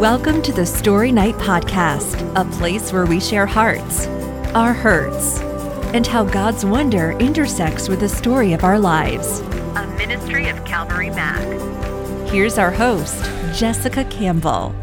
Welcome to the Story Night Podcast, a place where we share hearts, our hurts, and how God's wonder intersects with the story of our lives. A ministry of Calvary Mac. Here's our host, Jessica Campbell.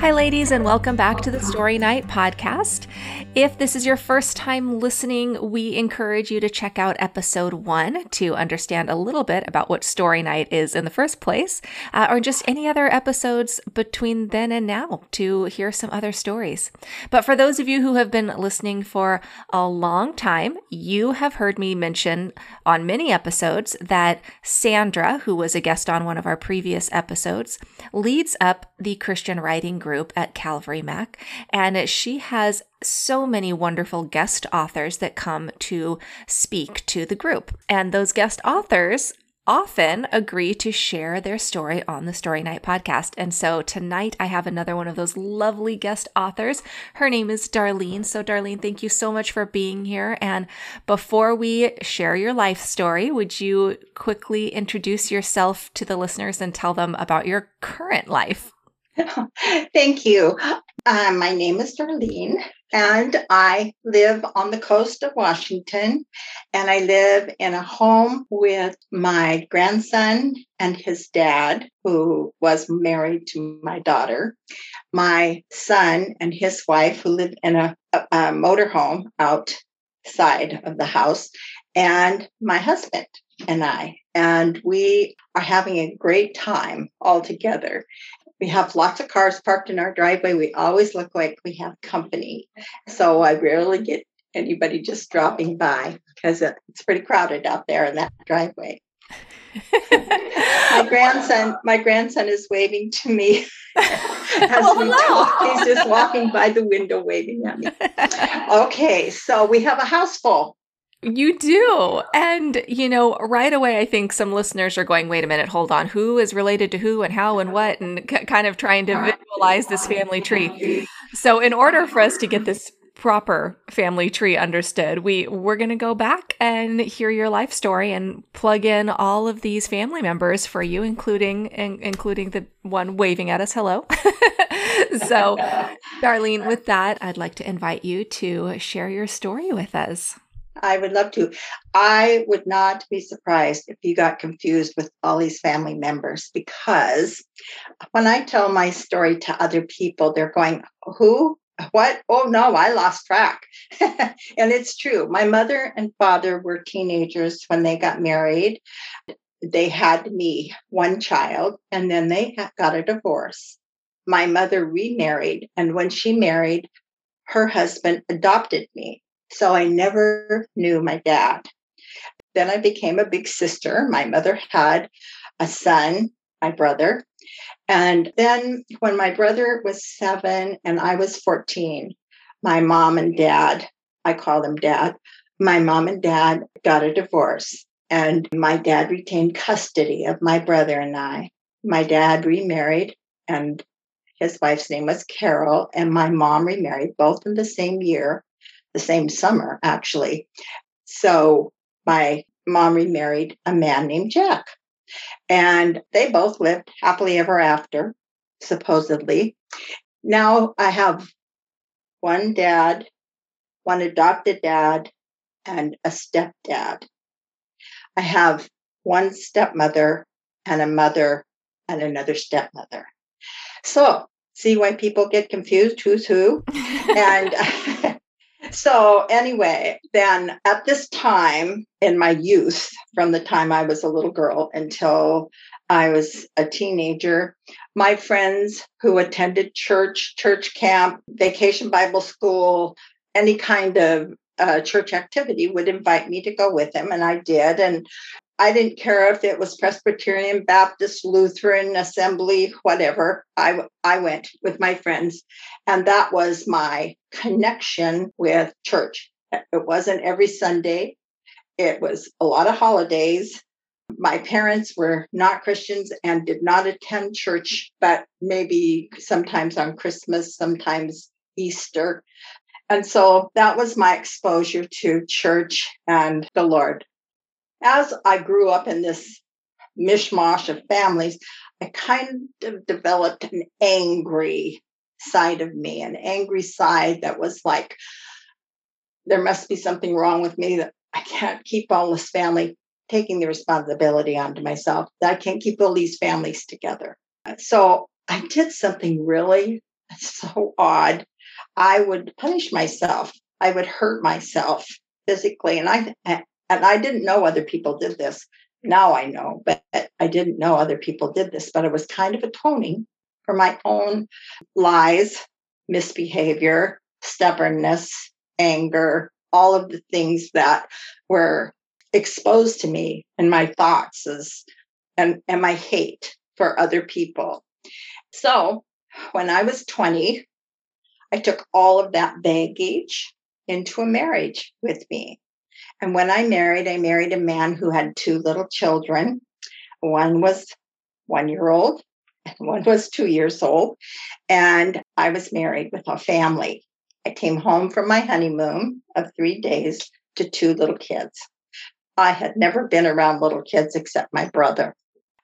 Hi, ladies, and welcome back to the Story Night podcast. If this is your first time listening, we encourage you to check out episode one to understand a little bit about what Story Night is in the first place, uh, or just any other episodes between then and now to hear some other stories. But for those of you who have been listening for a long time, you have heard me mention on many episodes that Sandra, who was a guest on one of our previous episodes, leads up the Christian writing group at Calvary Mac, and she has so many wonderful guest authors that come to speak to the group. And those guest authors often agree to share their story on the Story Night podcast. And so tonight I have another one of those lovely guest authors. Her name is Darlene. So, Darlene, thank you so much for being here. And before we share your life story, would you quickly introduce yourself to the listeners and tell them about your current life? Thank you. Uh, my name is Darlene, and I live on the coast of Washington. And I live in a home with my grandson and his dad, who was married to my daughter, my son and his wife, who live in a, a, a motorhome outside of the house, and my husband and I. And we are having a great time all together. We have lots of cars parked in our driveway. We always look like we have company. So I rarely get anybody just dropping by because it's pretty crowded out there in that driveway. my grandson, my grandson is waving to me as Oh, we talk. He's just walking by the window waving at me. Okay, so we have a house full. You do. And, you know, right away, I think some listeners are going, wait a minute, hold on. Who is related to who and how and what? And c- kind of trying to visualize this family tree. So, in order for us to get this proper family tree understood, we, we're going to go back and hear your life story and plug in all of these family members for you, including, in, including the one waving at us. Hello. so, Darlene, with that, I'd like to invite you to share your story with us. I would love to. I would not be surprised if you got confused with all these family members because when I tell my story to other people, they're going, Who? What? Oh no, I lost track. and it's true. My mother and father were teenagers when they got married. They had me, one child, and then they got a divorce. My mother remarried, and when she married, her husband adopted me. So I never knew my dad. Then I became a big sister. My mother had a son, my brother. And then when my brother was seven and I was 14, my mom and dad, I call them dad, my mom and dad got a divorce. And my dad retained custody of my brother and I. My dad remarried, and his wife's name was Carol, and my mom remarried both in the same year the same summer, actually. So my mom remarried a man named Jack. And they both lived happily ever after, supposedly. Now I have one dad, one adopted dad, and a stepdad. I have one stepmother and a mother and another stepmother. So, see why people get confused who's who? and so anyway then at this time in my youth from the time i was a little girl until i was a teenager my friends who attended church church camp vacation bible school any kind of uh, church activity would invite me to go with them and i did and I didn't care if it was Presbyterian, Baptist, Lutheran, Assembly, whatever. I, I went with my friends. And that was my connection with church. It wasn't every Sunday, it was a lot of holidays. My parents were not Christians and did not attend church, but maybe sometimes on Christmas, sometimes Easter. And so that was my exposure to church and the Lord as I grew up in this mishmash of families, I kind of developed an angry side of me, an angry side that was like, there must be something wrong with me that I can't keep all this family taking the responsibility onto myself. That I can't keep all these families together. So I did something really so odd. I would punish myself. I would hurt myself physically, and I and I didn't know other people did this. Now I know, but I didn't know other people did this. But it was kind of atoning for my own lies, misbehavior, stubbornness, anger, all of the things that were exposed to me and my thoughts as, and, and my hate for other people. So when I was 20, I took all of that baggage into a marriage with me. And when I married, I married a man who had two little children. One was one year old, and one was two years old. And I was married with a family. I came home from my honeymoon of three days to two little kids. I had never been around little kids except my brother.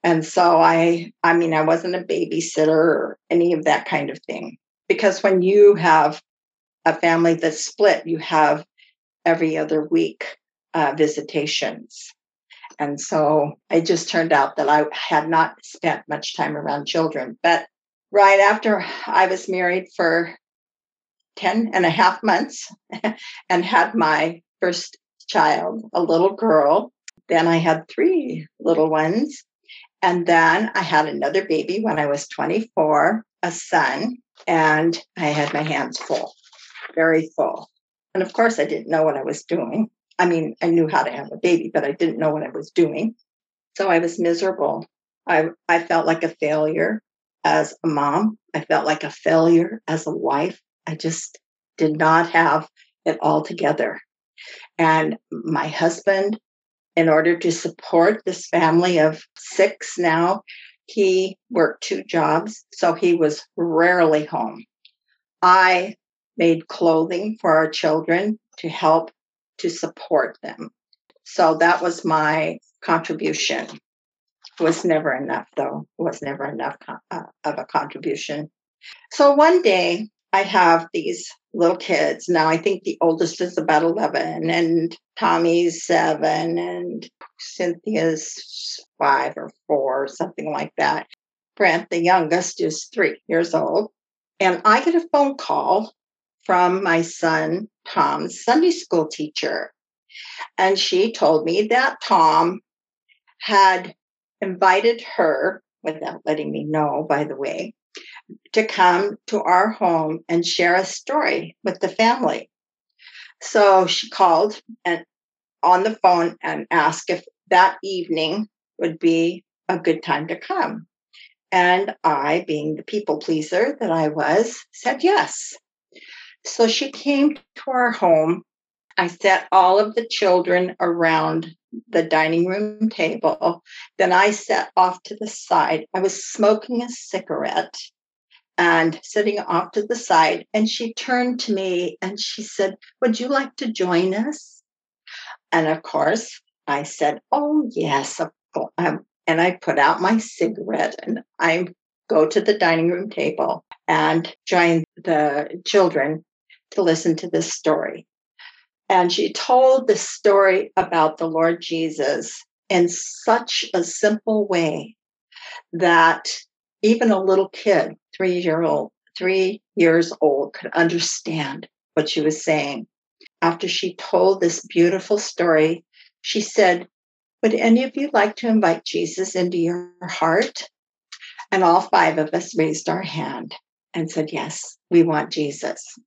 And so I, I mean, I wasn't a babysitter or any of that kind of thing. Because when you have a family that's split, you have every other week uh, visitations. And so it just turned out that I had not spent much time around children. But right after I was married for 10 and a half months and had my first child, a little girl. Then I had three little ones. And then I had another baby when I was 24, a son, and I had my hands full, very full. And of course, I didn't know what I was doing. I mean, I knew how to have a baby, but I didn't know what I was doing. So I was miserable. I, I felt like a failure as a mom. I felt like a failure as a wife. I just did not have it all together. And my husband, in order to support this family of six now, he worked two jobs, so he was rarely home. I made clothing for our children to help to support them. So that was my contribution. It was never enough, though. It was never enough uh, of a contribution. So one day I have these little kids. Now I think the oldest is about 11 and Tommy's seven and Cynthia's five or four, something like that. Brent, the youngest, is three years old. And I get a phone call from my son, Tom's Sunday school teacher. And she told me that Tom had invited her, without letting me know, by the way, to come to our home and share a story with the family. So she called and on the phone and asked if that evening would be a good time to come. And I, being the people pleaser that I was, said yes. So she came to our home. I set all of the children around the dining room table. Then I sat off to the side. I was smoking a cigarette and sitting off to the side. And she turned to me and she said, Would you like to join us? And of course, I said, Oh, yes. Um, and I put out my cigarette and I go to the dining room table and join the children to listen to this story. And she told the story about the Lord Jesus in such a simple way that even a little kid, three year old, three years old, could understand what she was saying. After she told this beautiful story, she said, Would any of you like to invite Jesus into your heart? And all five of us raised our hand and said, Yes, we want Jesus.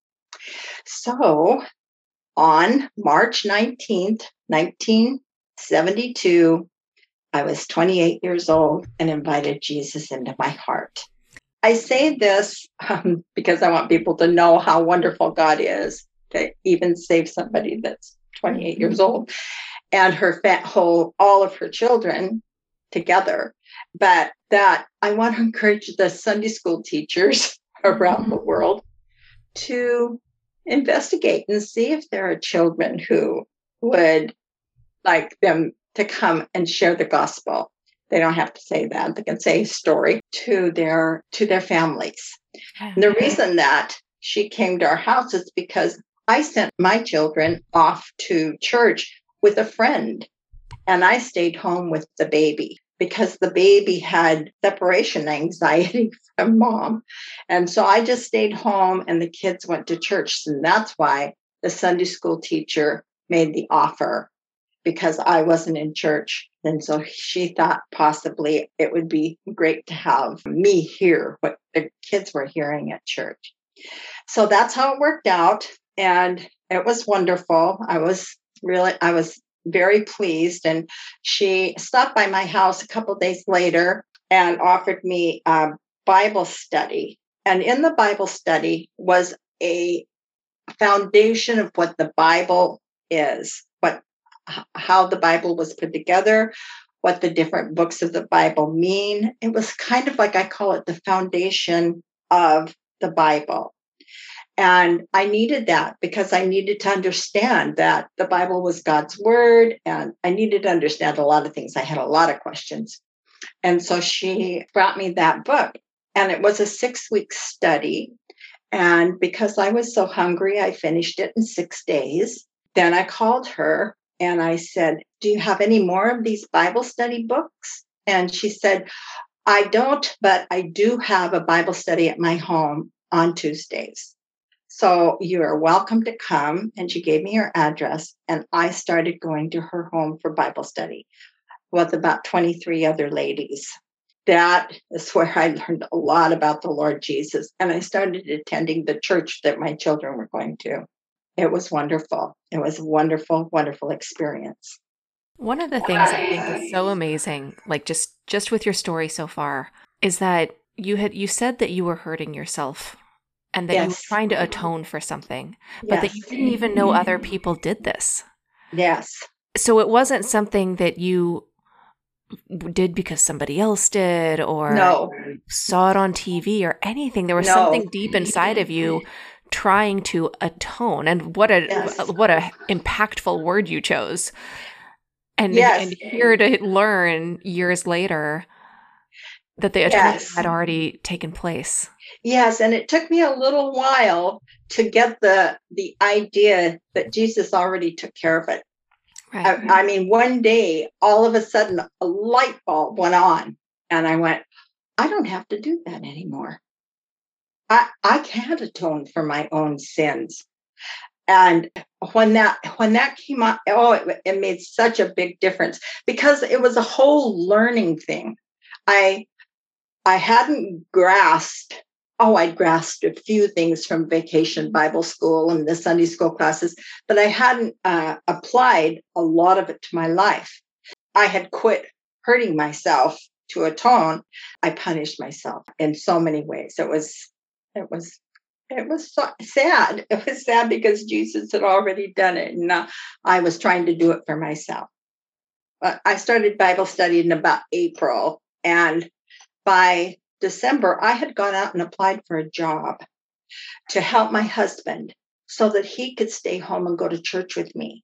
So on March 19th, 1972, I was 28 years old and invited Jesus into my heart. I say this um, because I want people to know how wonderful God is to even save somebody that's 28 years old and her fat whole, all of her children together. But that I want to encourage the Sunday school teachers around the world to investigate and see if there are children who would like them to come and share the gospel. They don't have to say that. They can say story to their to their families. And the reason that she came to our house is because i sent my children off to church with a friend and i stayed home with the baby because the baby had separation anxiety from mom and so i just stayed home and the kids went to church and that's why the sunday school teacher made the offer because I wasn't in church. And so she thought possibly it would be great to have me hear what the kids were hearing at church. So that's how it worked out. And it was wonderful. I was really, I was very pleased. And she stopped by my house a couple days later and offered me a Bible study. And in the Bible study was a foundation of what the Bible is what how the Bible was put together, what the different books of the Bible mean. It was kind of like I call it the foundation of the Bible. And I needed that because I needed to understand that the Bible was God's word and I needed to understand a lot of things. I had a lot of questions. And so she brought me that book and it was a six week study. And because I was so hungry, I finished it in six days. Then I called her and I said, Do you have any more of these Bible study books? And she said, I don't, but I do have a Bible study at my home on Tuesdays. So you are welcome to come. And she gave me her address, and I started going to her home for Bible study with about 23 other ladies. That is where I learned a lot about the Lord Jesus. And I started attending the church that my children were going to it was wonderful. It was a wonderful, wonderful experience. One of the things I think is so amazing, like just just with your story so far, is that you had you said that you were hurting yourself and that yes. you were trying to atone for something, but yes. that you didn't even know other people did this. Yes. So it wasn't something that you did because somebody else did or no. saw it on TV or anything. There was no. something deep inside of you trying to atone and what a yes. Uh, what a impactful word you chose and, yes. and here to learn years later that the atonement yes. had already taken place yes and it took me a little while to get the the idea that jesus already took care of it right. I, I mean one day all of a sudden a light bulb went on and i went i don't have to do that anymore I, I can't atone for my own sins. And when that when that came out, oh, it, it made such a big difference because it was a whole learning thing. I I hadn't grasped oh, I'd grasped a few things from vacation Bible school and the Sunday school classes, but I hadn't uh, applied a lot of it to my life. I had quit hurting myself to atone. I punished myself in so many ways. It was it was it was so sad. It was sad because Jesus had already done it, and uh, I was trying to do it for myself. But I started Bible study in about April, and by December, I had gone out and applied for a job to help my husband so that he could stay home and go to church with me.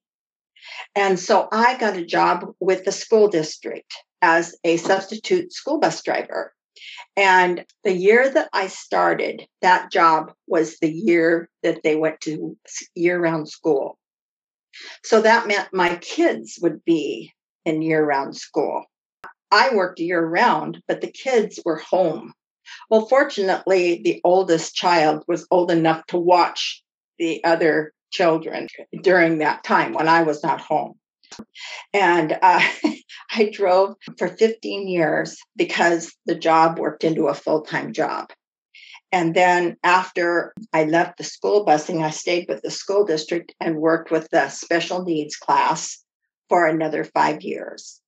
And so I got a job with the school district as a substitute school bus driver. And the year that I started that job was the year that they went to year round school. So that meant my kids would be in year round school. I worked year round, but the kids were home. Well, fortunately, the oldest child was old enough to watch the other children during that time when I was not home. And uh, I drove for 15 years because the job worked into a full time job. And then after I left the school busing, I stayed with the school district and worked with the special needs class for another five years.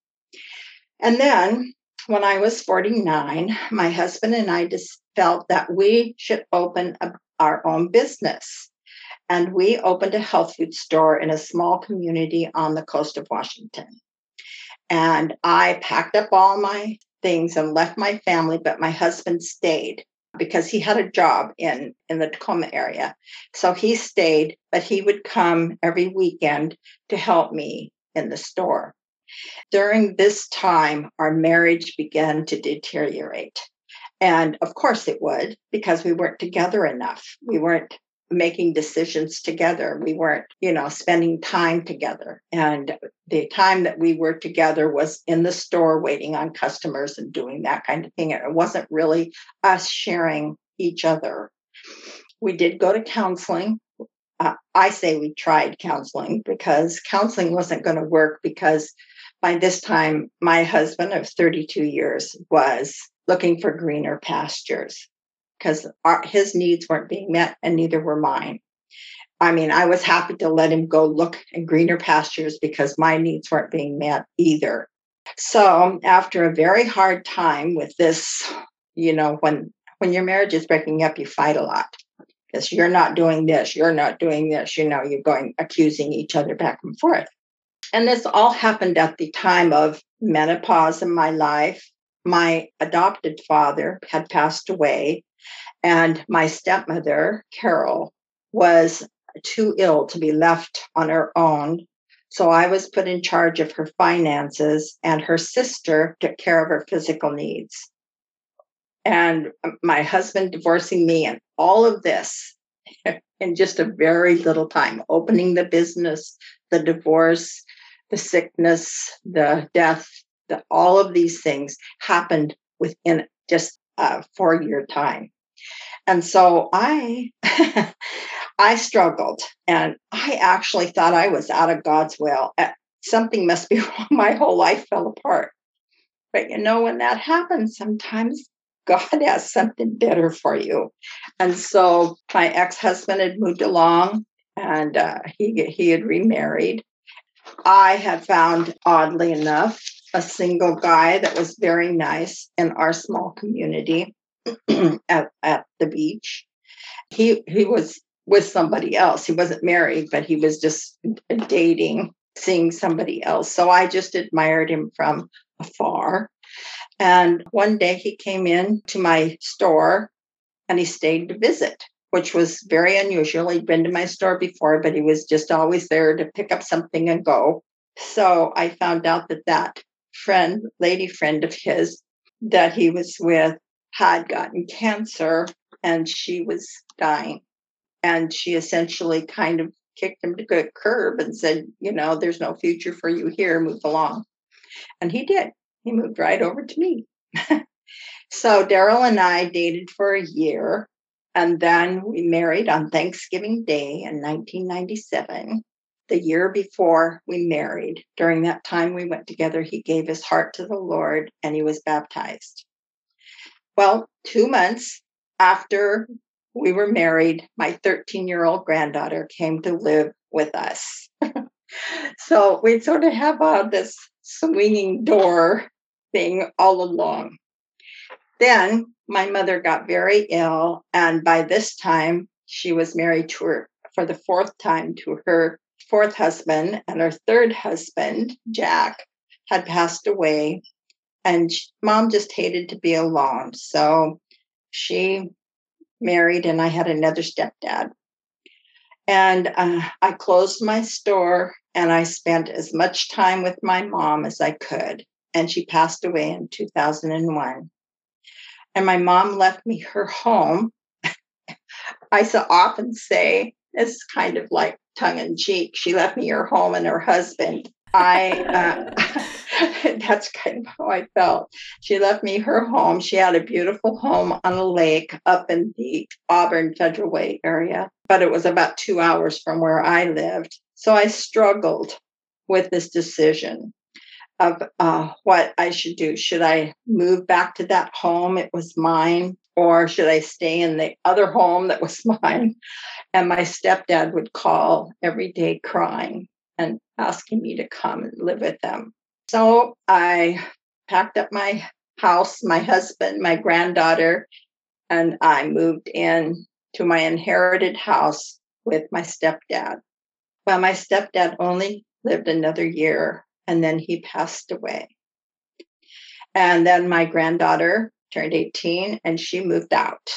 And then when I was 49, my husband and I just felt that we should open a, our own business and we opened a health food store in a small community on the coast of Washington. And I packed up all my things and left my family, but my husband stayed because he had a job in in the Tacoma area. So he stayed, but he would come every weekend to help me in the store. During this time, our marriage began to deteriorate. And of course it would, because we weren't together enough. We weren't making decisions together. We weren't, you know, spending time together. And the time that we were together was in the store waiting on customers and doing that kind of thing. It wasn't really us sharing each other. We did go to counseling. Uh, I say we tried counseling because counseling wasn't going to work because by this time, my husband of 32 years was looking for greener pastures because his needs weren't being met and neither were mine. I mean, I was happy to let him go look in greener pastures because my needs weren't being met either. So, after a very hard time with this, you know, when when your marriage is breaking up, you fight a lot because you're not doing this, you're not doing this, you know, you're going accusing each other back and forth. And this all happened at the time of menopause in my life. My adopted father had passed away, and my stepmother, Carol, was too ill to be left on her own. So I was put in charge of her finances, and her sister took care of her physical needs. And my husband divorcing me, and all of this in just a very little time opening the business, the divorce, the sickness, the death, the, all of these things happened within just a four year time. And so I I struggled and I actually thought I was out of God's will. Uh, something must be wrong. My whole life fell apart. But you know, when that happens, sometimes God has something better for you. And so my ex husband had moved along and uh, he, he had remarried. I had found, oddly enough, a single guy that was very nice in our small community at, at the beach. He he was with somebody else. He wasn't married, but he was just dating, seeing somebody else. So I just admired him from afar. And one day he came in to my store and he stayed to visit which was very unusual. He'd been to my store before, but he was just always there to pick up something and go. So I found out that that friend, lady friend of his that he was with, had gotten cancer and she was dying. And she essentially kind of kicked him to the curb and said, you know, there's no future for you here, move along. And he did. He moved right over to me. so Daryl and I dated for a year and then we married on Thanksgiving Day in 1997. The year before we married, during that time we went together, he gave his heart to the Lord and he was baptized. Well, two months after we were married, my 13 year old granddaughter came to live with us. so we sort of have uh, this swinging door thing all along. Then my mother got very ill, and by this time, she was married to her for the fourth time to her fourth husband, and her third husband, Jack, had passed away. And mom just hated to be alone. So she married, and I had another stepdad. And uh, I closed my store and I spent as much time with my mom as I could. And she passed away in 2001 and my mom left me her home. I so often say it's kind of like tongue in cheek. She left me her home and her husband. I uh, that's kind of how I felt. She left me her home. She had a beautiful home on a lake up in the Auburn Federal Way area, but it was about two hours from where I lived. So I struggled with this decision of uh, what I should do. Should I move back to that home? It was mine. Or should I stay in the other home that was mine? And my stepdad would call every day crying and asking me to come and live with them. So I packed up my house, my husband, my granddaughter, and I moved in to my inherited house with my stepdad. Well, my stepdad only lived another year and then he passed away. And then my granddaughter turned 18 and she moved out.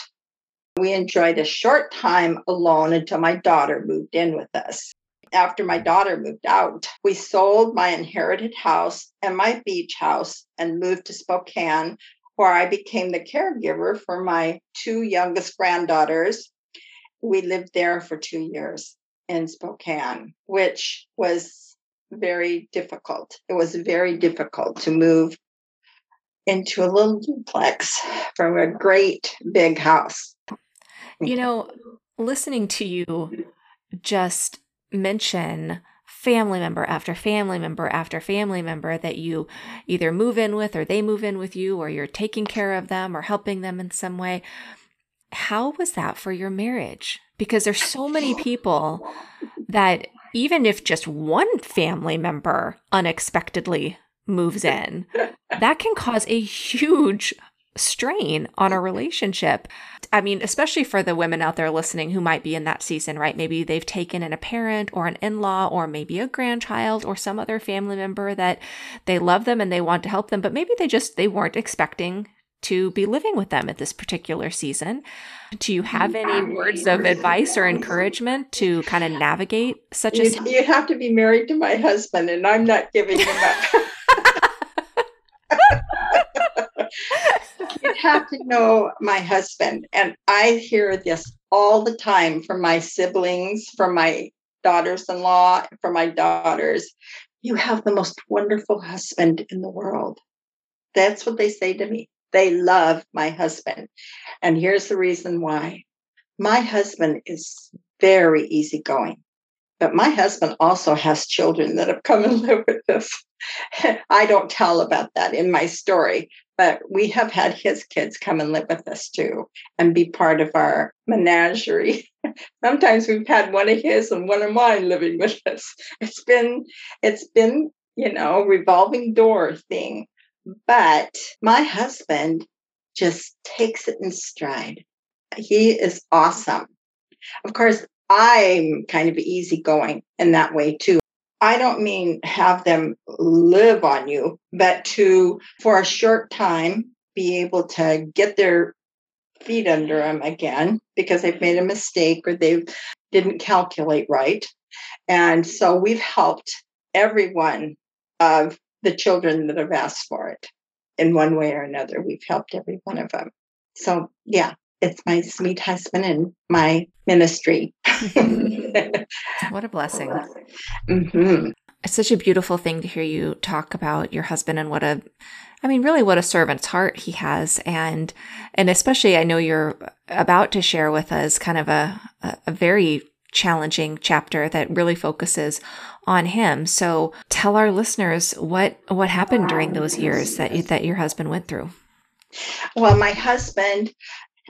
We enjoyed a short time alone until my daughter moved in with us. after my daughter moved out, we sold my inherited house and my beach house and moved to Spokane, where I became the caregiver for my two youngest granddaughters. We lived there for two years in Spokane, which was very difficult. It was very difficult to move into a little duplex from a great big house. You know, listening to you just mention family member after family member after family member that you either move in with or they move in with you or you're taking care of them or helping them in some way. How was that for your marriage? Because there's so many people that even if just one family member unexpectedly moves in, that can cause a huge strain on a relationship. I mean, especially for the women out there listening who might be in that season, right? Maybe they've taken in a parent or an in law or maybe a grandchild or some other family member that they love them and they want to help them, but maybe they just they weren't expecting to be living with them at this particular season. Do you have any words of advice or encouragement to kind of navigate such a? You have to be married to my husband, and I'm not giving him up. you have to know my husband. And I hear this all the time from my siblings, from my daughters in law, from my daughters. You have the most wonderful husband in the world. That's what they say to me. They love my husband. And here's the reason why my husband is very easygoing. But my husband also has children that have come and lived with us. I don't tell about that in my story, but we have had his kids come and live with us too and be part of our menagerie. Sometimes we've had one of his and one of mine living with us. It's been it's been, you know, revolving door thing. But my husband just takes it in stride. He is awesome. Of course, I'm kind of easygoing in that way too. I don't mean have them live on you, but to, for a short time, be able to get their feet under them again because they've made a mistake or they didn't calculate right. And so we've helped everyone of the children that have asked for it in one way or another. We've helped every one of them. So, yeah, it's my sweet husband and my ministry. what a blessing. Mm-hmm. It's such a beautiful thing to hear you talk about your husband and what a I mean really what a servant's heart he has and and especially I know you're about to share with us kind of a a very challenging chapter that really focuses on him. So tell our listeners what what happened during those years that you, that your husband went through. Well, my husband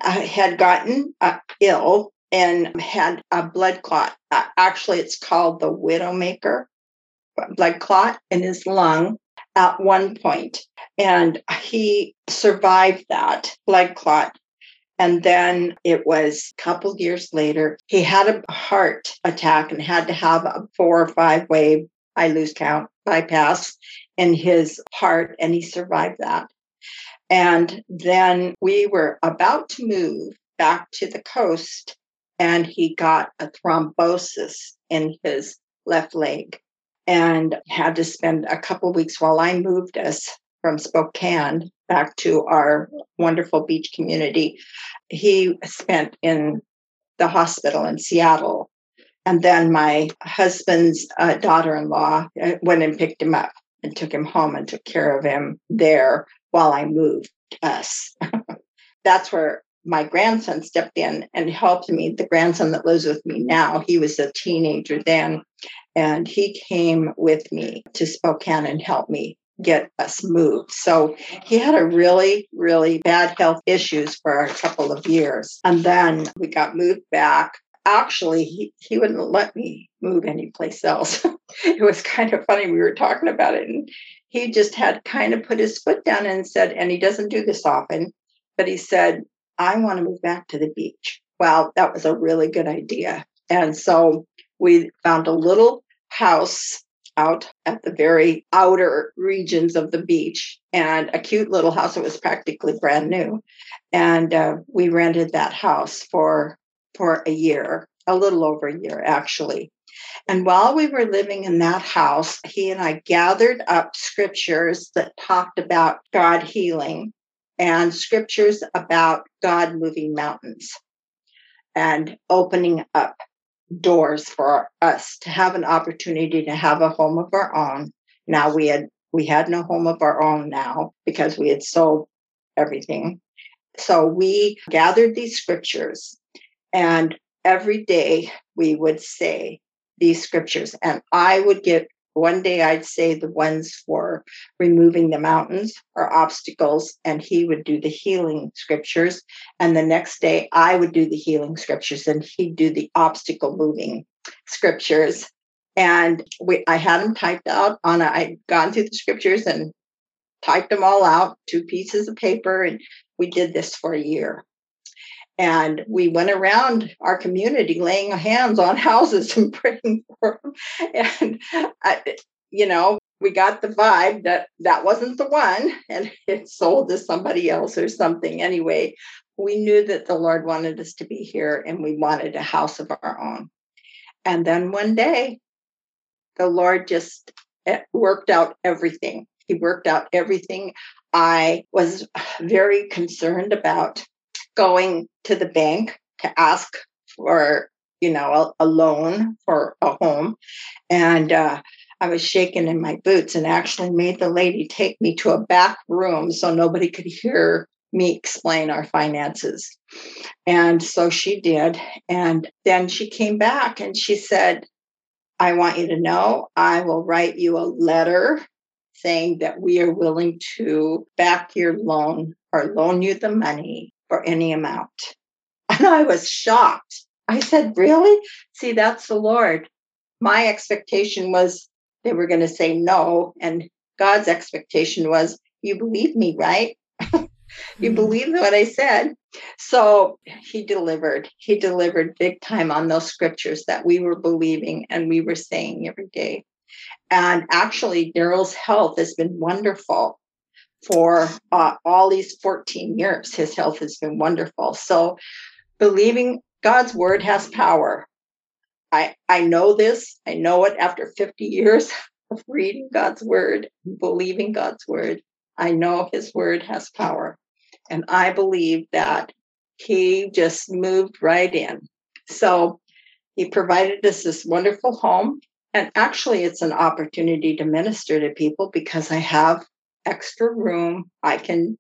uh, had gotten uh, ill and had a blood clot. Uh, actually, it's called the widowmaker blood clot in his lung at one point, and he survived that blood clot. And then it was a couple years later, he had a heart attack and had to have a four or five wave, I lose count, bypass in his heart, and he survived that. And then we were about to move back to the coast, and he got a thrombosis in his left leg and had to spend a couple weeks while I moved us from Spokane back to our wonderful beach community. He spent in the hospital in Seattle. And then my husband's uh, daughter in law uh, went and picked him up and took him home and took care of him there while I moved us. That's where my grandson stepped in and helped me. The grandson that lives with me now, he was a teenager then, and he came with me to Spokane and helped me get us moved. So he had a really, really bad health issues for a couple of years. And then we got moved back. Actually, he, he wouldn't let me move anyplace else. it was kind of funny. We were talking about it, and he just had kind of put his foot down and said, and he doesn't do this often, but he said, I want to move back to the beach. Well, that was a really good idea. And so we found a little house out at the very outer regions of the beach and a cute little house. It was practically brand new. And uh, we rented that house for for a year a little over a year actually. And while we were living in that house, he and I gathered up scriptures that talked about God healing and scriptures about God moving mountains and opening up doors for us to have an opportunity to have a home of our own. Now we had we had no home of our own now because we had sold everything. So we gathered these scriptures and every day we would say these scriptures and I would get one day I'd say the ones for removing the mountains or obstacles, and he would do the healing scriptures. And the next day I would do the healing scriptures, and he'd do the obstacle moving scriptures. And we, I had them typed out on. A, I'd gone through the scriptures and typed them all out, two pieces of paper, and we did this for a year. And we went around our community laying hands on houses and praying for them. And, I, you know, we got the vibe that that wasn't the one and it sold to somebody else or something. Anyway, we knew that the Lord wanted us to be here and we wanted a house of our own. And then one day, the Lord just eh, worked out everything. He worked out everything. I was very concerned about going to the bank to ask for you know a, a loan for a home. And uh, i was shaking in my boots and actually made the lady take me to a back room so nobody could hear me explain our finances. And so she did. And then she came back and she said i want you to know i will write you a letter saying that we are willing to back your loan or loan you the money for any amount. And I was shocked. I said, Really? See, that's the Lord. My expectation was they were going to say no. And God's expectation was, You believe me, right? you mm-hmm. believe what I said. So he delivered. He delivered big time on those scriptures that we were believing and we were saying every day. And actually, Daryl's health has been wonderful for uh, all these 14 years. His health has been wonderful. So, believing God's word has power. I, I know this. I know it after 50 years of reading God's word, believing God's word. I know his word has power. And I believe that he just moved right in. So he provided us this wonderful home. And actually, it's an opportunity to minister to people because I have extra room. I can,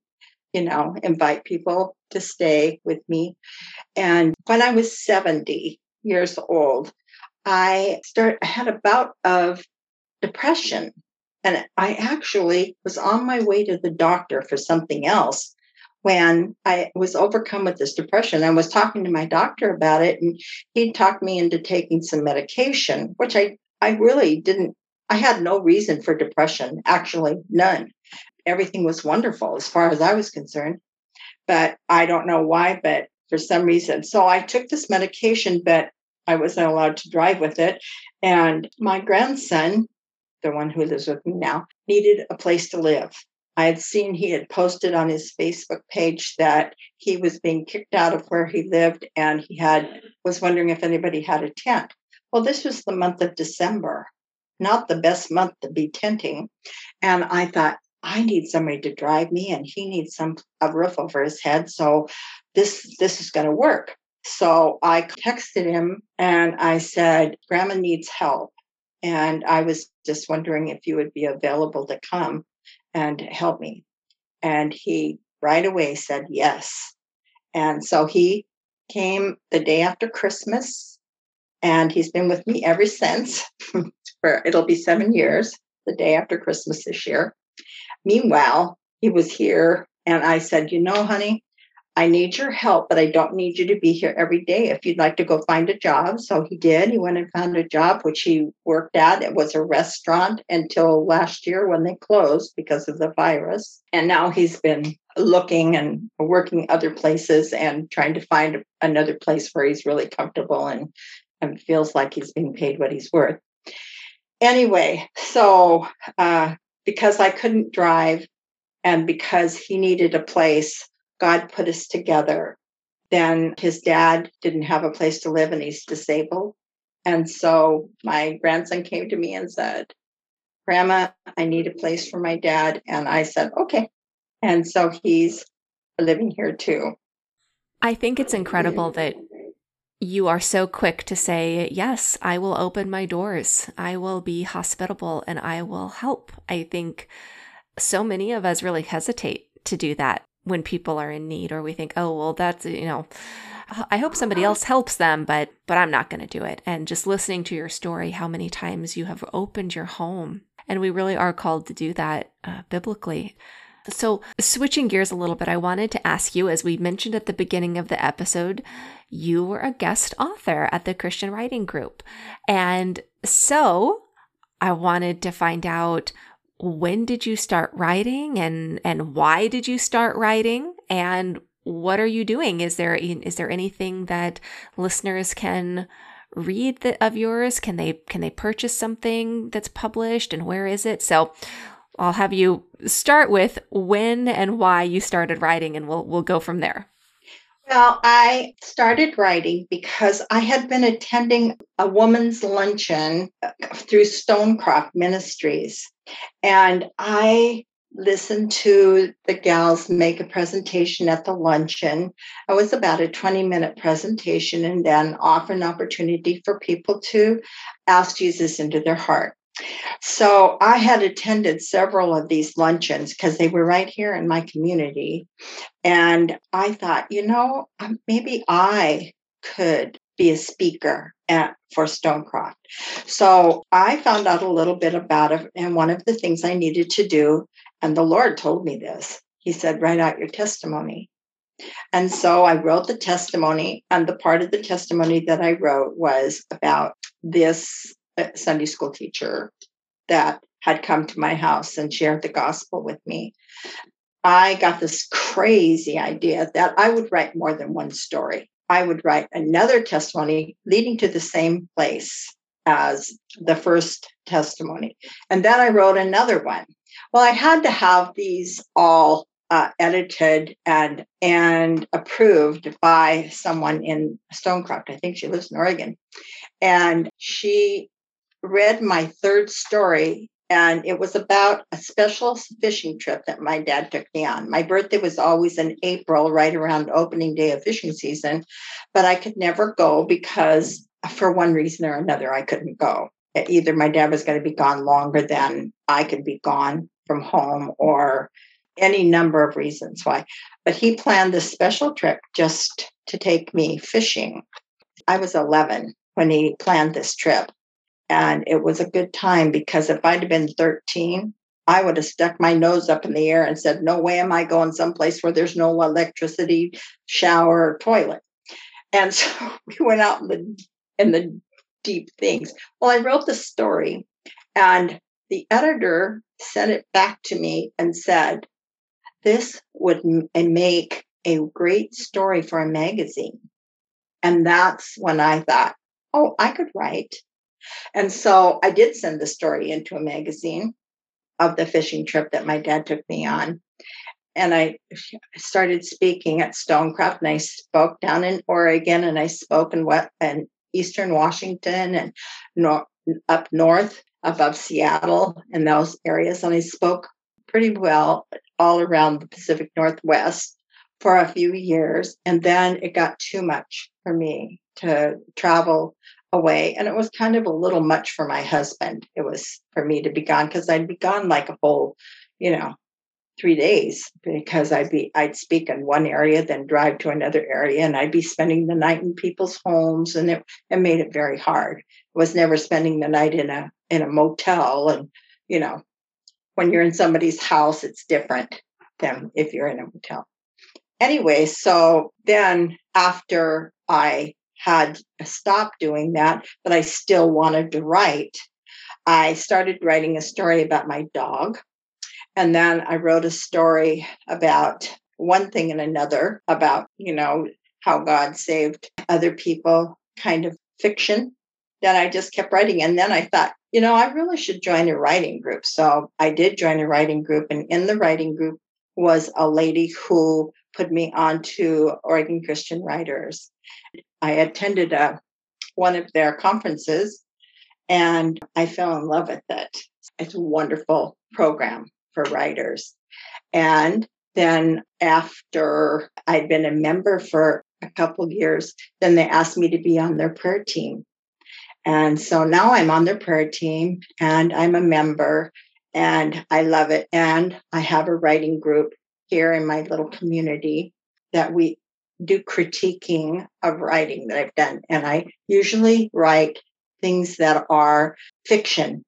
you know, invite people to stay with me. And when I was 70 years old, I start I had a bout of depression. And I actually was on my way to the doctor for something else when I was overcome with this depression. I was talking to my doctor about it, and he talked me into taking some medication, which I, I really didn't, I had no reason for depression, actually, none everything was wonderful as far as I was concerned. But I don't know why, but for some reason. So I took this medication, but I wasn't allowed to drive with it. And my grandson, the one who lives with me now, needed a place to live. I had seen he had posted on his Facebook page that he was being kicked out of where he lived and he had was wondering if anybody had a tent. Well, this was the month of December, not the best month to be tenting. And I thought, I need somebody to drive me and he needs some a roof over his head. So this this is going to work. So I texted him and I said, Grandma needs help. And I was just wondering if you would be available to come and help me. And he right away said yes. And so he came the day after Christmas and he's been with me ever since for it'll be seven mm-hmm. years, the day after Christmas this year. Meanwhile, he was here and I said, You know, honey, I need your help, but I don't need you to be here every day if you'd like to go find a job. So he did. He went and found a job, which he worked at. It was a restaurant until last year when they closed because of the virus. And now he's been looking and working other places and trying to find another place where he's really comfortable and, and feels like he's being paid what he's worth. Anyway, so uh, because I couldn't drive and because he needed a place, God put us together. then his dad didn't have a place to live and he's disabled. And so my grandson came to me and said, Grandma, I need a place for my dad. And I said, okay. And so he's living here too. I think it's incredible that you are so quick to say, Yes, I will open my doors. I will be hospitable and I will help. I think so many of us really hesitate to do that when people are in need, or we think, Oh, well, that's, you know, I hope somebody else helps them, but but I'm not going to do it. And just listening to your story, how many times you have opened your home, and we really are called to do that uh, biblically. So, switching gears a little bit, I wanted to ask you, as we mentioned at the beginning of the episode, you were a guest author at the Christian Writing Group. And so I wanted to find out when did you start writing and, and why did you start writing? And what are you doing? Is there, is there anything that listeners can read the, of yours? Can they, can they purchase something that's published and where is it? So I'll have you start with when and why you started writing and we'll, we'll go from there. Well, I started writing because I had been attending a woman's luncheon uh, through Stonecroft Ministries. And I listened to the gals make a presentation at the luncheon. It was about a 20 minute presentation and then offer an opportunity for people to ask Jesus into their heart. So I had attended several of these luncheons because they were right here in my community. And I thought, you know, um, maybe I could be a speaker at, for Stonecroft. So I found out a little bit about it. And one of the things I needed to do, and the Lord told me this, He said, write out your testimony. And so I wrote the testimony, and the part of the testimony that I wrote was about this Sunday school teacher that had come to my house and shared the gospel with me. I got this crazy idea that I would write more than one story. I would write another testimony leading to the same place as the first testimony. And then I wrote another one. Well, I had to have these all uh, edited and and approved by someone in Stonecroft. I think she lives in Oregon, and she read my third story, and it was about a special fishing trip that my dad took me on. My birthday was always in April, right around opening day of fishing season, but I could never go because, for one reason or another, I couldn't go. Either my dad was going to be gone longer than I could be gone from home, or any number of reasons why. But he planned this special trip just to take me fishing. I was 11 when he planned this trip. And it was a good time because if I'd have been 13, I would have stuck my nose up in the air and said, No way am I going someplace where there's no electricity, shower, or toilet. And so we went out in the in the deep things. Well, I wrote the story and the editor sent it back to me and said, This would eh, make a great story for a magazine. And that's when I thought, oh, I could write. And so I did send the story into a magazine of the fishing trip that my dad took me on. And I started speaking at Stonecroft, and I spoke down in Oregon, and I spoke in what and Eastern Washington and nor- up north above Seattle and those areas. And I spoke pretty well all around the Pacific Northwest for a few years. And then it got too much for me to travel away. And it was kind of a little much for my husband. It was for me to be gone because I'd be gone like a whole, you know, three days because I'd be I'd speak in one area, then drive to another area, and I'd be spending the night in people's homes, and it, it made it very hard. I was never spending the night in a in a motel, and you know, when you're in somebody's house, it's different than if you're in a motel. Anyway, so then after I had stopped doing that, but I still wanted to write. I started writing a story about my dog. And then I wrote a story about one thing and another about, you know, how God saved other people, kind of fiction that I just kept writing. And then I thought, you know, I really should join a writing group. So I did join a writing group. And in the writing group was a lady who put me on to Oregon Christian Writers. I attended a, uh, one of their conferences and I fell in love with it. It's a wonderful program for writers. And then after I'd been a member for a couple years, then they asked me to be on their prayer team. And so now I'm on their prayer team and I'm a member and I love it. And I have a writing group here in my little community that we do critiquing of writing that I've done. And I usually write things that are fiction.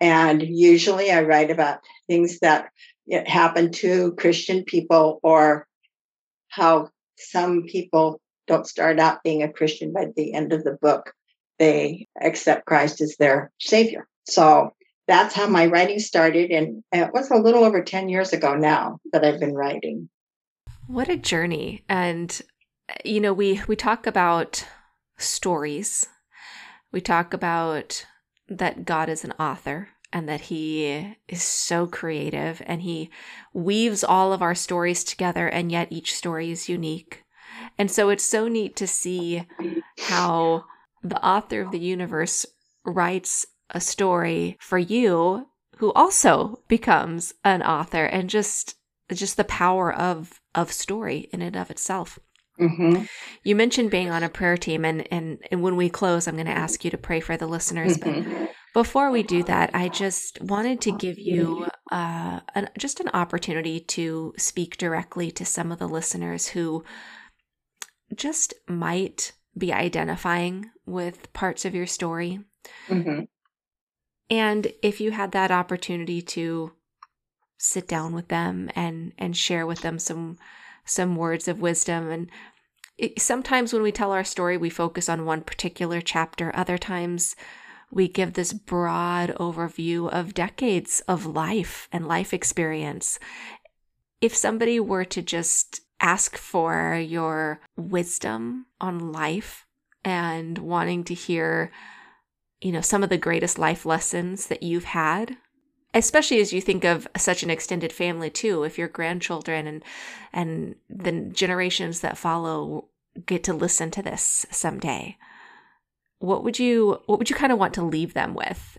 And usually I write about things that happen to Christian people or how some people don't start out being a Christian by the end of the book. They accept Christ as their savior. So that's how my writing started. And it was a little over 10 years ago now that I've been writing. What a journey. And, you know, we, we talk about stories, we talk about that God is an author and that he is so creative and he weaves all of our stories together and yet each story is unique. And so it's so neat to see how the author of the universe writes a story for you who also becomes an author and just just the power of of story in and of itself. Mm-hmm. You mentioned being on a prayer team, and, and and when we close, I'm going to ask you to pray for the listeners. Mm-hmm. But before we do that, I just wanted to give you uh, an, just an opportunity to speak directly to some of the listeners who just might be identifying with parts of your story. Mm-hmm. And if you had that opportunity to sit down with them and and share with them some some words of wisdom. And it, sometimes when we tell our story we focus on one particular chapter. Other times we give this broad overview of decades of life and life experience. If somebody were to just ask for your wisdom on life and wanting to hear you know, some of the greatest life lessons that you've had? Especially as you think of such an extended family too, if your grandchildren and and the generations that follow get to listen to this someday. What would you what would you kind of want to leave them with?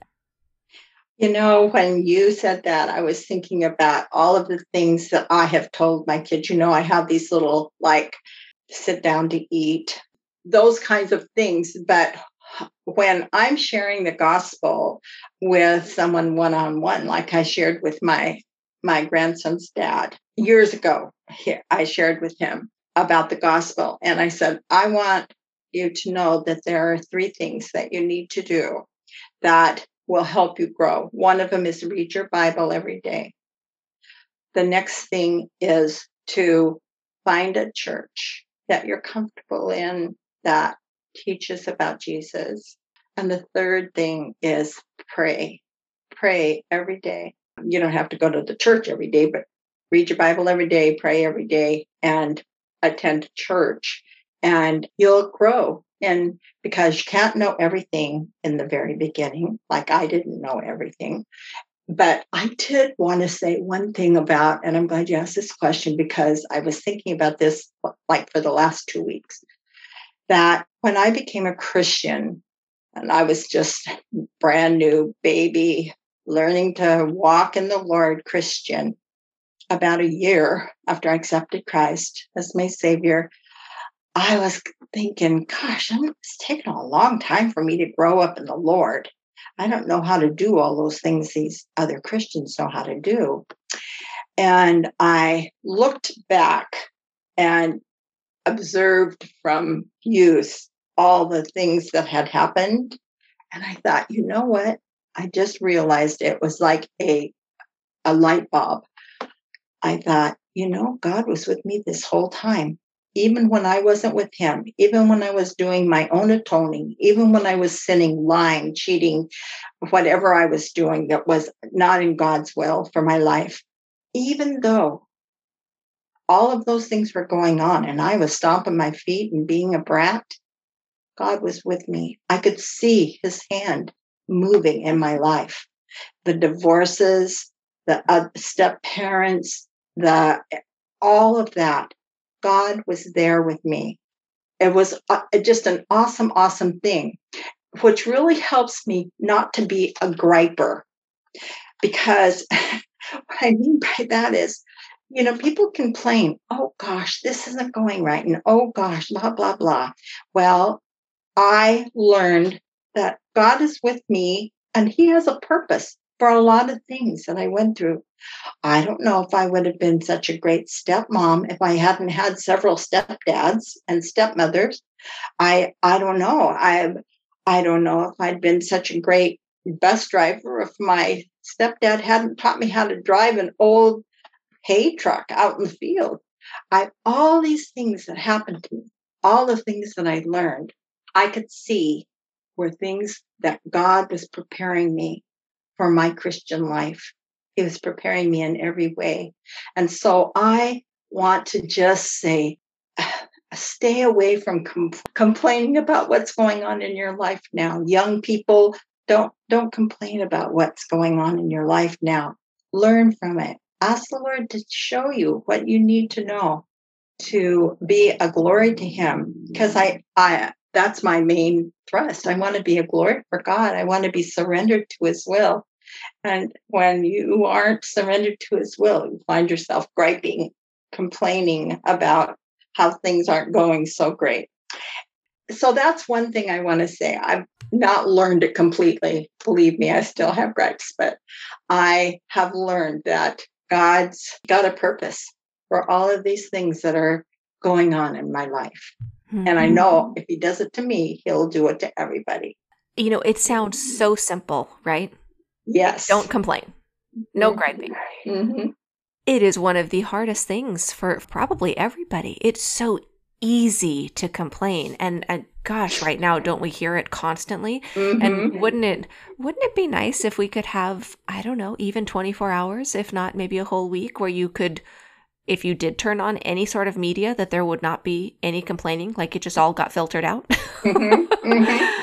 You know, when you said that, I was thinking about all of the things that I have told my kids. You know, I have these little like sit down to eat, those kinds of things. But when I'm sharing the gospel with someone one on one, like I shared with my my grandson's dad years ago, I shared with him about the gospel, and I said, I want you to know that there are three things that you need to do that will help you grow. One of them is read your Bible every day. The next thing is to find a church that you're comfortable in that teaches about Jesus. And the third thing is pray. Pray every day. You don't have to go to the church every day, but read your Bible every day, pray every day, and attend church. And you'll grow. And because you can't know everything in the very beginning, like I didn't know everything. But I did want to say one thing about, and I'm glad you asked this question because I was thinking about this like for the last two weeks that when I became a Christian, and I was just brand new baby, learning to walk in the Lord Christian, about a year after I accepted Christ as my Savior, I was thinking, gosh, it's taken a long time for me to grow up in the Lord. I don't know how to do all those things these other Christians know how to do. And I looked back and observed from youth all the things that had happened. And I thought, you know what? I just realized it was like a, a light bulb. I thought, you know, God was with me this whole time, even when I wasn't with Him, even when I was doing my own atoning, even when I was sinning, lying, cheating, whatever I was doing that was not in God's will for my life. Even though all of those things were going on and I was stomping my feet and being a brat, God was with me. I could see his hand moving in my life. The divorces, the uh, step parents, the all of that. God was there with me. It was uh, just an awesome, awesome thing, which really helps me not to be a griper. Because what I mean by that is, you know, people complain, oh gosh, this isn't going right. And oh gosh, blah, blah, blah. Well, I learned that God is with me and He has a purpose for a lot of things that I went through. I don't know if I would have been such a great stepmom if I hadn't had several stepdads and stepmothers. I I don't know. I I don't know if I'd been such a great bus driver if my stepdad hadn't taught me how to drive an old hay truck out in the field. I all these things that happened to me, all the things that I learned, I could see were things that God was preparing me for my Christian life. He was preparing me in every way. And so I want to just say, stay away from com- complaining about what's going on in your life now. Young people, don't don't complain about what's going on in your life now. Learn from it. Ask the Lord to show you what you need to know to be a glory to him mm-hmm. because I I that's my main thrust. I want to be a glory for God. I want to be surrendered to his will. And when you aren't surrendered to his will, you find yourself griping, complaining about how things aren't going so great. So that's one thing I want to say. I've not learned it completely. Believe me, I still have gripes, but I have learned that God's got a purpose for all of these things that are going on in my life. Mm-hmm. And I mm-hmm. know if he does it to me, he'll do it to everybody. You know, it sounds so simple, right? Yes. Don't complain. No mm-hmm. griping. Mm-hmm. It is one of the hardest things for probably everybody. It's so easy to complain and, and gosh right now don't we hear it constantly mm-hmm. and wouldn't it wouldn't it be nice if we could have i don't know even 24 hours if not maybe a whole week where you could if you did turn on any sort of media that there would not be any complaining like it just all got filtered out mm-hmm. Mm-hmm.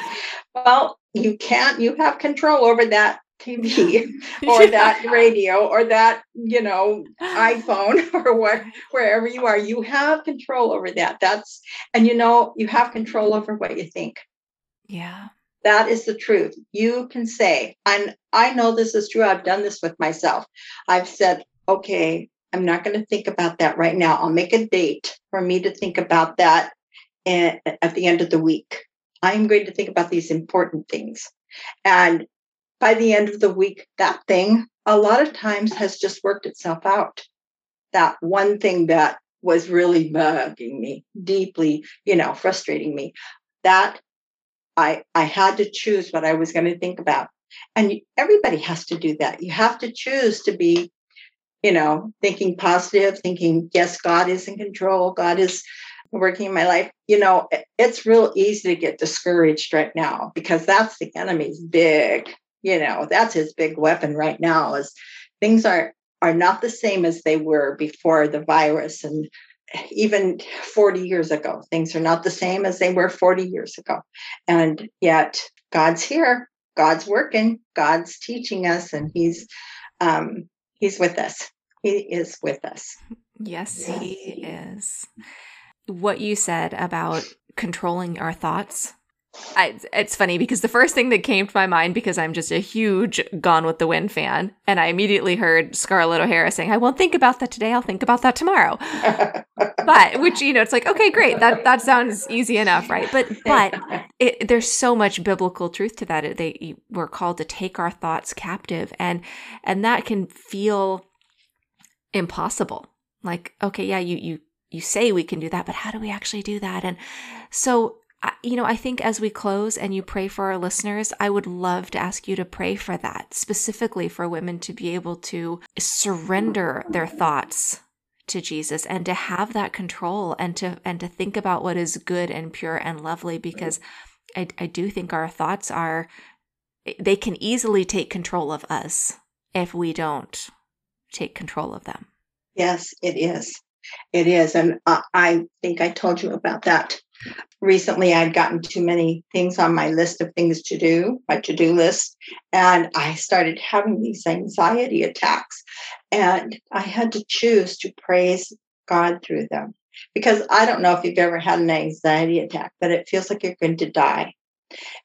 well you can't you have control over that TV or that radio or that, you know, iPhone or what, wherever you are, you have control over that. That's, and you know, you have control over what you think. Yeah. That is the truth. You can say, and I know this is true. I've done this with myself. I've said, okay, I'm not going to think about that right now. I'll make a date for me to think about that at the end of the week. I'm going to think about these important things. And by the end of the week, that thing a lot of times has just worked itself out. That one thing that was really bugging me, deeply, you know, frustrating me, that I I had to choose what I was going to think about. And everybody has to do that. You have to choose to be, you know, thinking positive, thinking, yes, God is in control. God is working in my life. You know, it's real easy to get discouraged right now because that's the enemy's big you know that's his big weapon right now is things are are not the same as they were before the virus and even 40 years ago. Things are not the same as they were 40 years ago. And yet god's here. God's working. God's teaching us and he's um he's with us. He is with us. Yes. he is. What you said about controlling our thoughts I, it's funny because the first thing that came to my mind, because I'm just a huge Gone with the Wind fan, and I immediately heard Scarlett O'Hara saying, "I won't think about that today. I'll think about that tomorrow." but which you know, it's like, okay, great. That that sounds easy enough, right? But but it, there's so much biblical truth to that. They we're called to take our thoughts captive, and and that can feel impossible. Like, okay, yeah, you you you say we can do that, but how do we actually do that? And so you know, I think as we close and you pray for our listeners, I would love to ask you to pray for that, specifically for women to be able to surrender their thoughts to Jesus and to have that control and to and to think about what is good and pure and lovely because I, I do think our thoughts are they can easily take control of us if we don't take control of them. Yes, it is. It is. And uh, I think I told you about that recently I'd gotten too many things on my list of things to do, my to do list, and I started having these anxiety attacks. And I had to choose to praise God through them. because I don't know if you've ever had an anxiety attack, but it feels like you're going to die.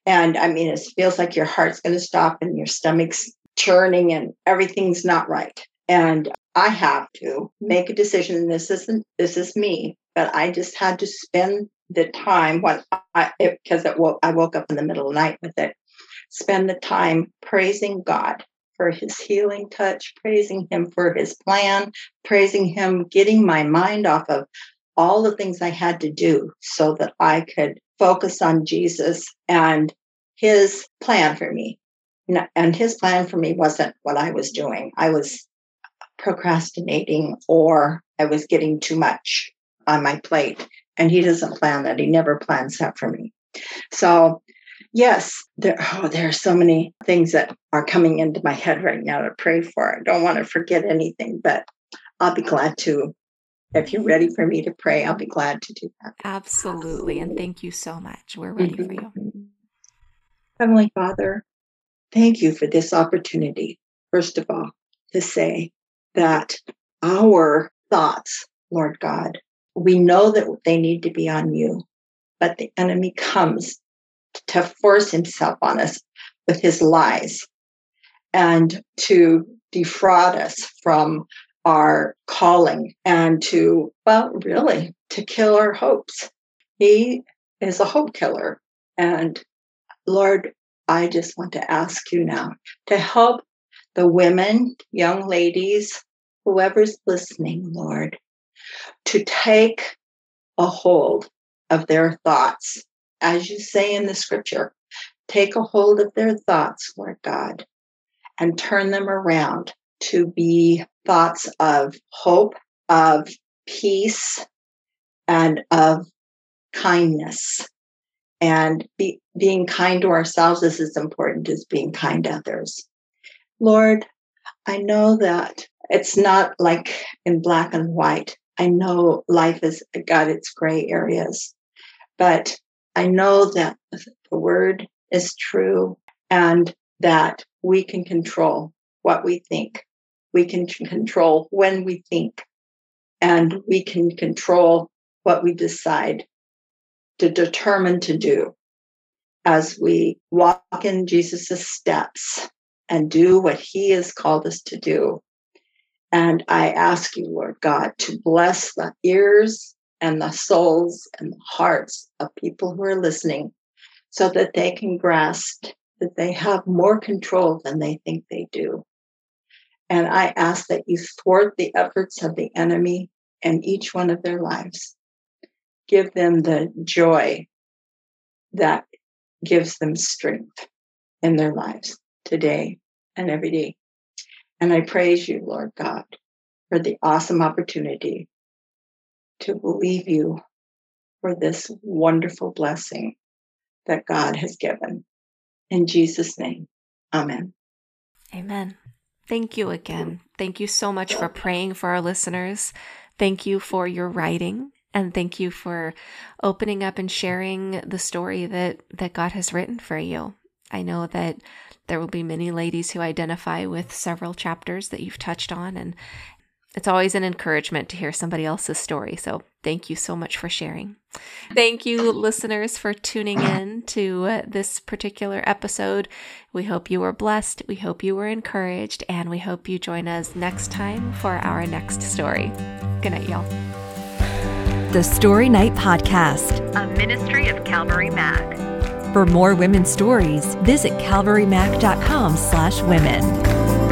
And I mean, it feels like your heart's going to stop and your stomach's churning and everything's not right. And I have to make a decision. This isn't, this is me, but I just had to spend the time when I, because I woke up in the middle of the night with it, spend the time praising God for his healing touch, praising him for his plan, praising him, getting my mind off of all the things I had to do so that I could focus on Jesus and his plan for me. And his plan for me wasn't what I was doing. I was procrastinating or I was getting too much on my plate. And he doesn't plan that. He never plans that for me. So yes, there, oh, there are so many things that are coming into my head right now to pray for. I don't want to forget anything, but I'll be glad to. If you're ready for me to pray, I'll be glad to do that. Absolutely. And thank you so much. We're ready mm-hmm. for you. Heavenly Father, thank you for this opportunity, first of all, to say that our thoughts, Lord God, we know that they need to be on you, but the enemy comes to force himself on us with his lies and to defraud us from our calling and to, well, really, to kill our hopes. He is a hope killer. And Lord, I just want to ask you now to help the women, young ladies, whoever's listening, Lord, to take a hold of their thoughts as you say in the scripture, take a hold of their thoughts, Lord God, and turn them around to be thoughts of hope, of peace, and of kindness. And be, being kind to ourselves is as important as being kind to others. Lord, I know that it's not like in black and white. I know life has got its gray areas, but I know that the word is true and that we can control what we think. We can control when we think and we can control what we decide to determine to do as we walk in Jesus' steps and do what he has called us to do. And I ask you, Lord God, to bless the ears and the souls and the hearts of people who are listening so that they can grasp that they have more control than they think they do. And I ask that you thwart the efforts of the enemy in each one of their lives. Give them the joy that gives them strength in their lives today and every day. And I praise you, Lord God, for the awesome opportunity to believe you for this wonderful blessing that God has given. In Jesus' name, amen. Amen. Thank you again. Thank you so much for praying for our listeners. Thank you for your writing and thank you for opening up and sharing the story that that God has written for you. I know that there will be many ladies who identify with several chapters that you've touched on and it's always an encouragement to hear somebody else's story. So thank you so much for sharing. Thank you, listeners, for tuning in to uh, this particular episode. We hope you were blessed. We hope you were encouraged. And we hope you join us next time for our next story. Good night, y'all. The Story Night Podcast, a ministry of Calvary Mac. For more women's stories, visit calvarymac.com slash women.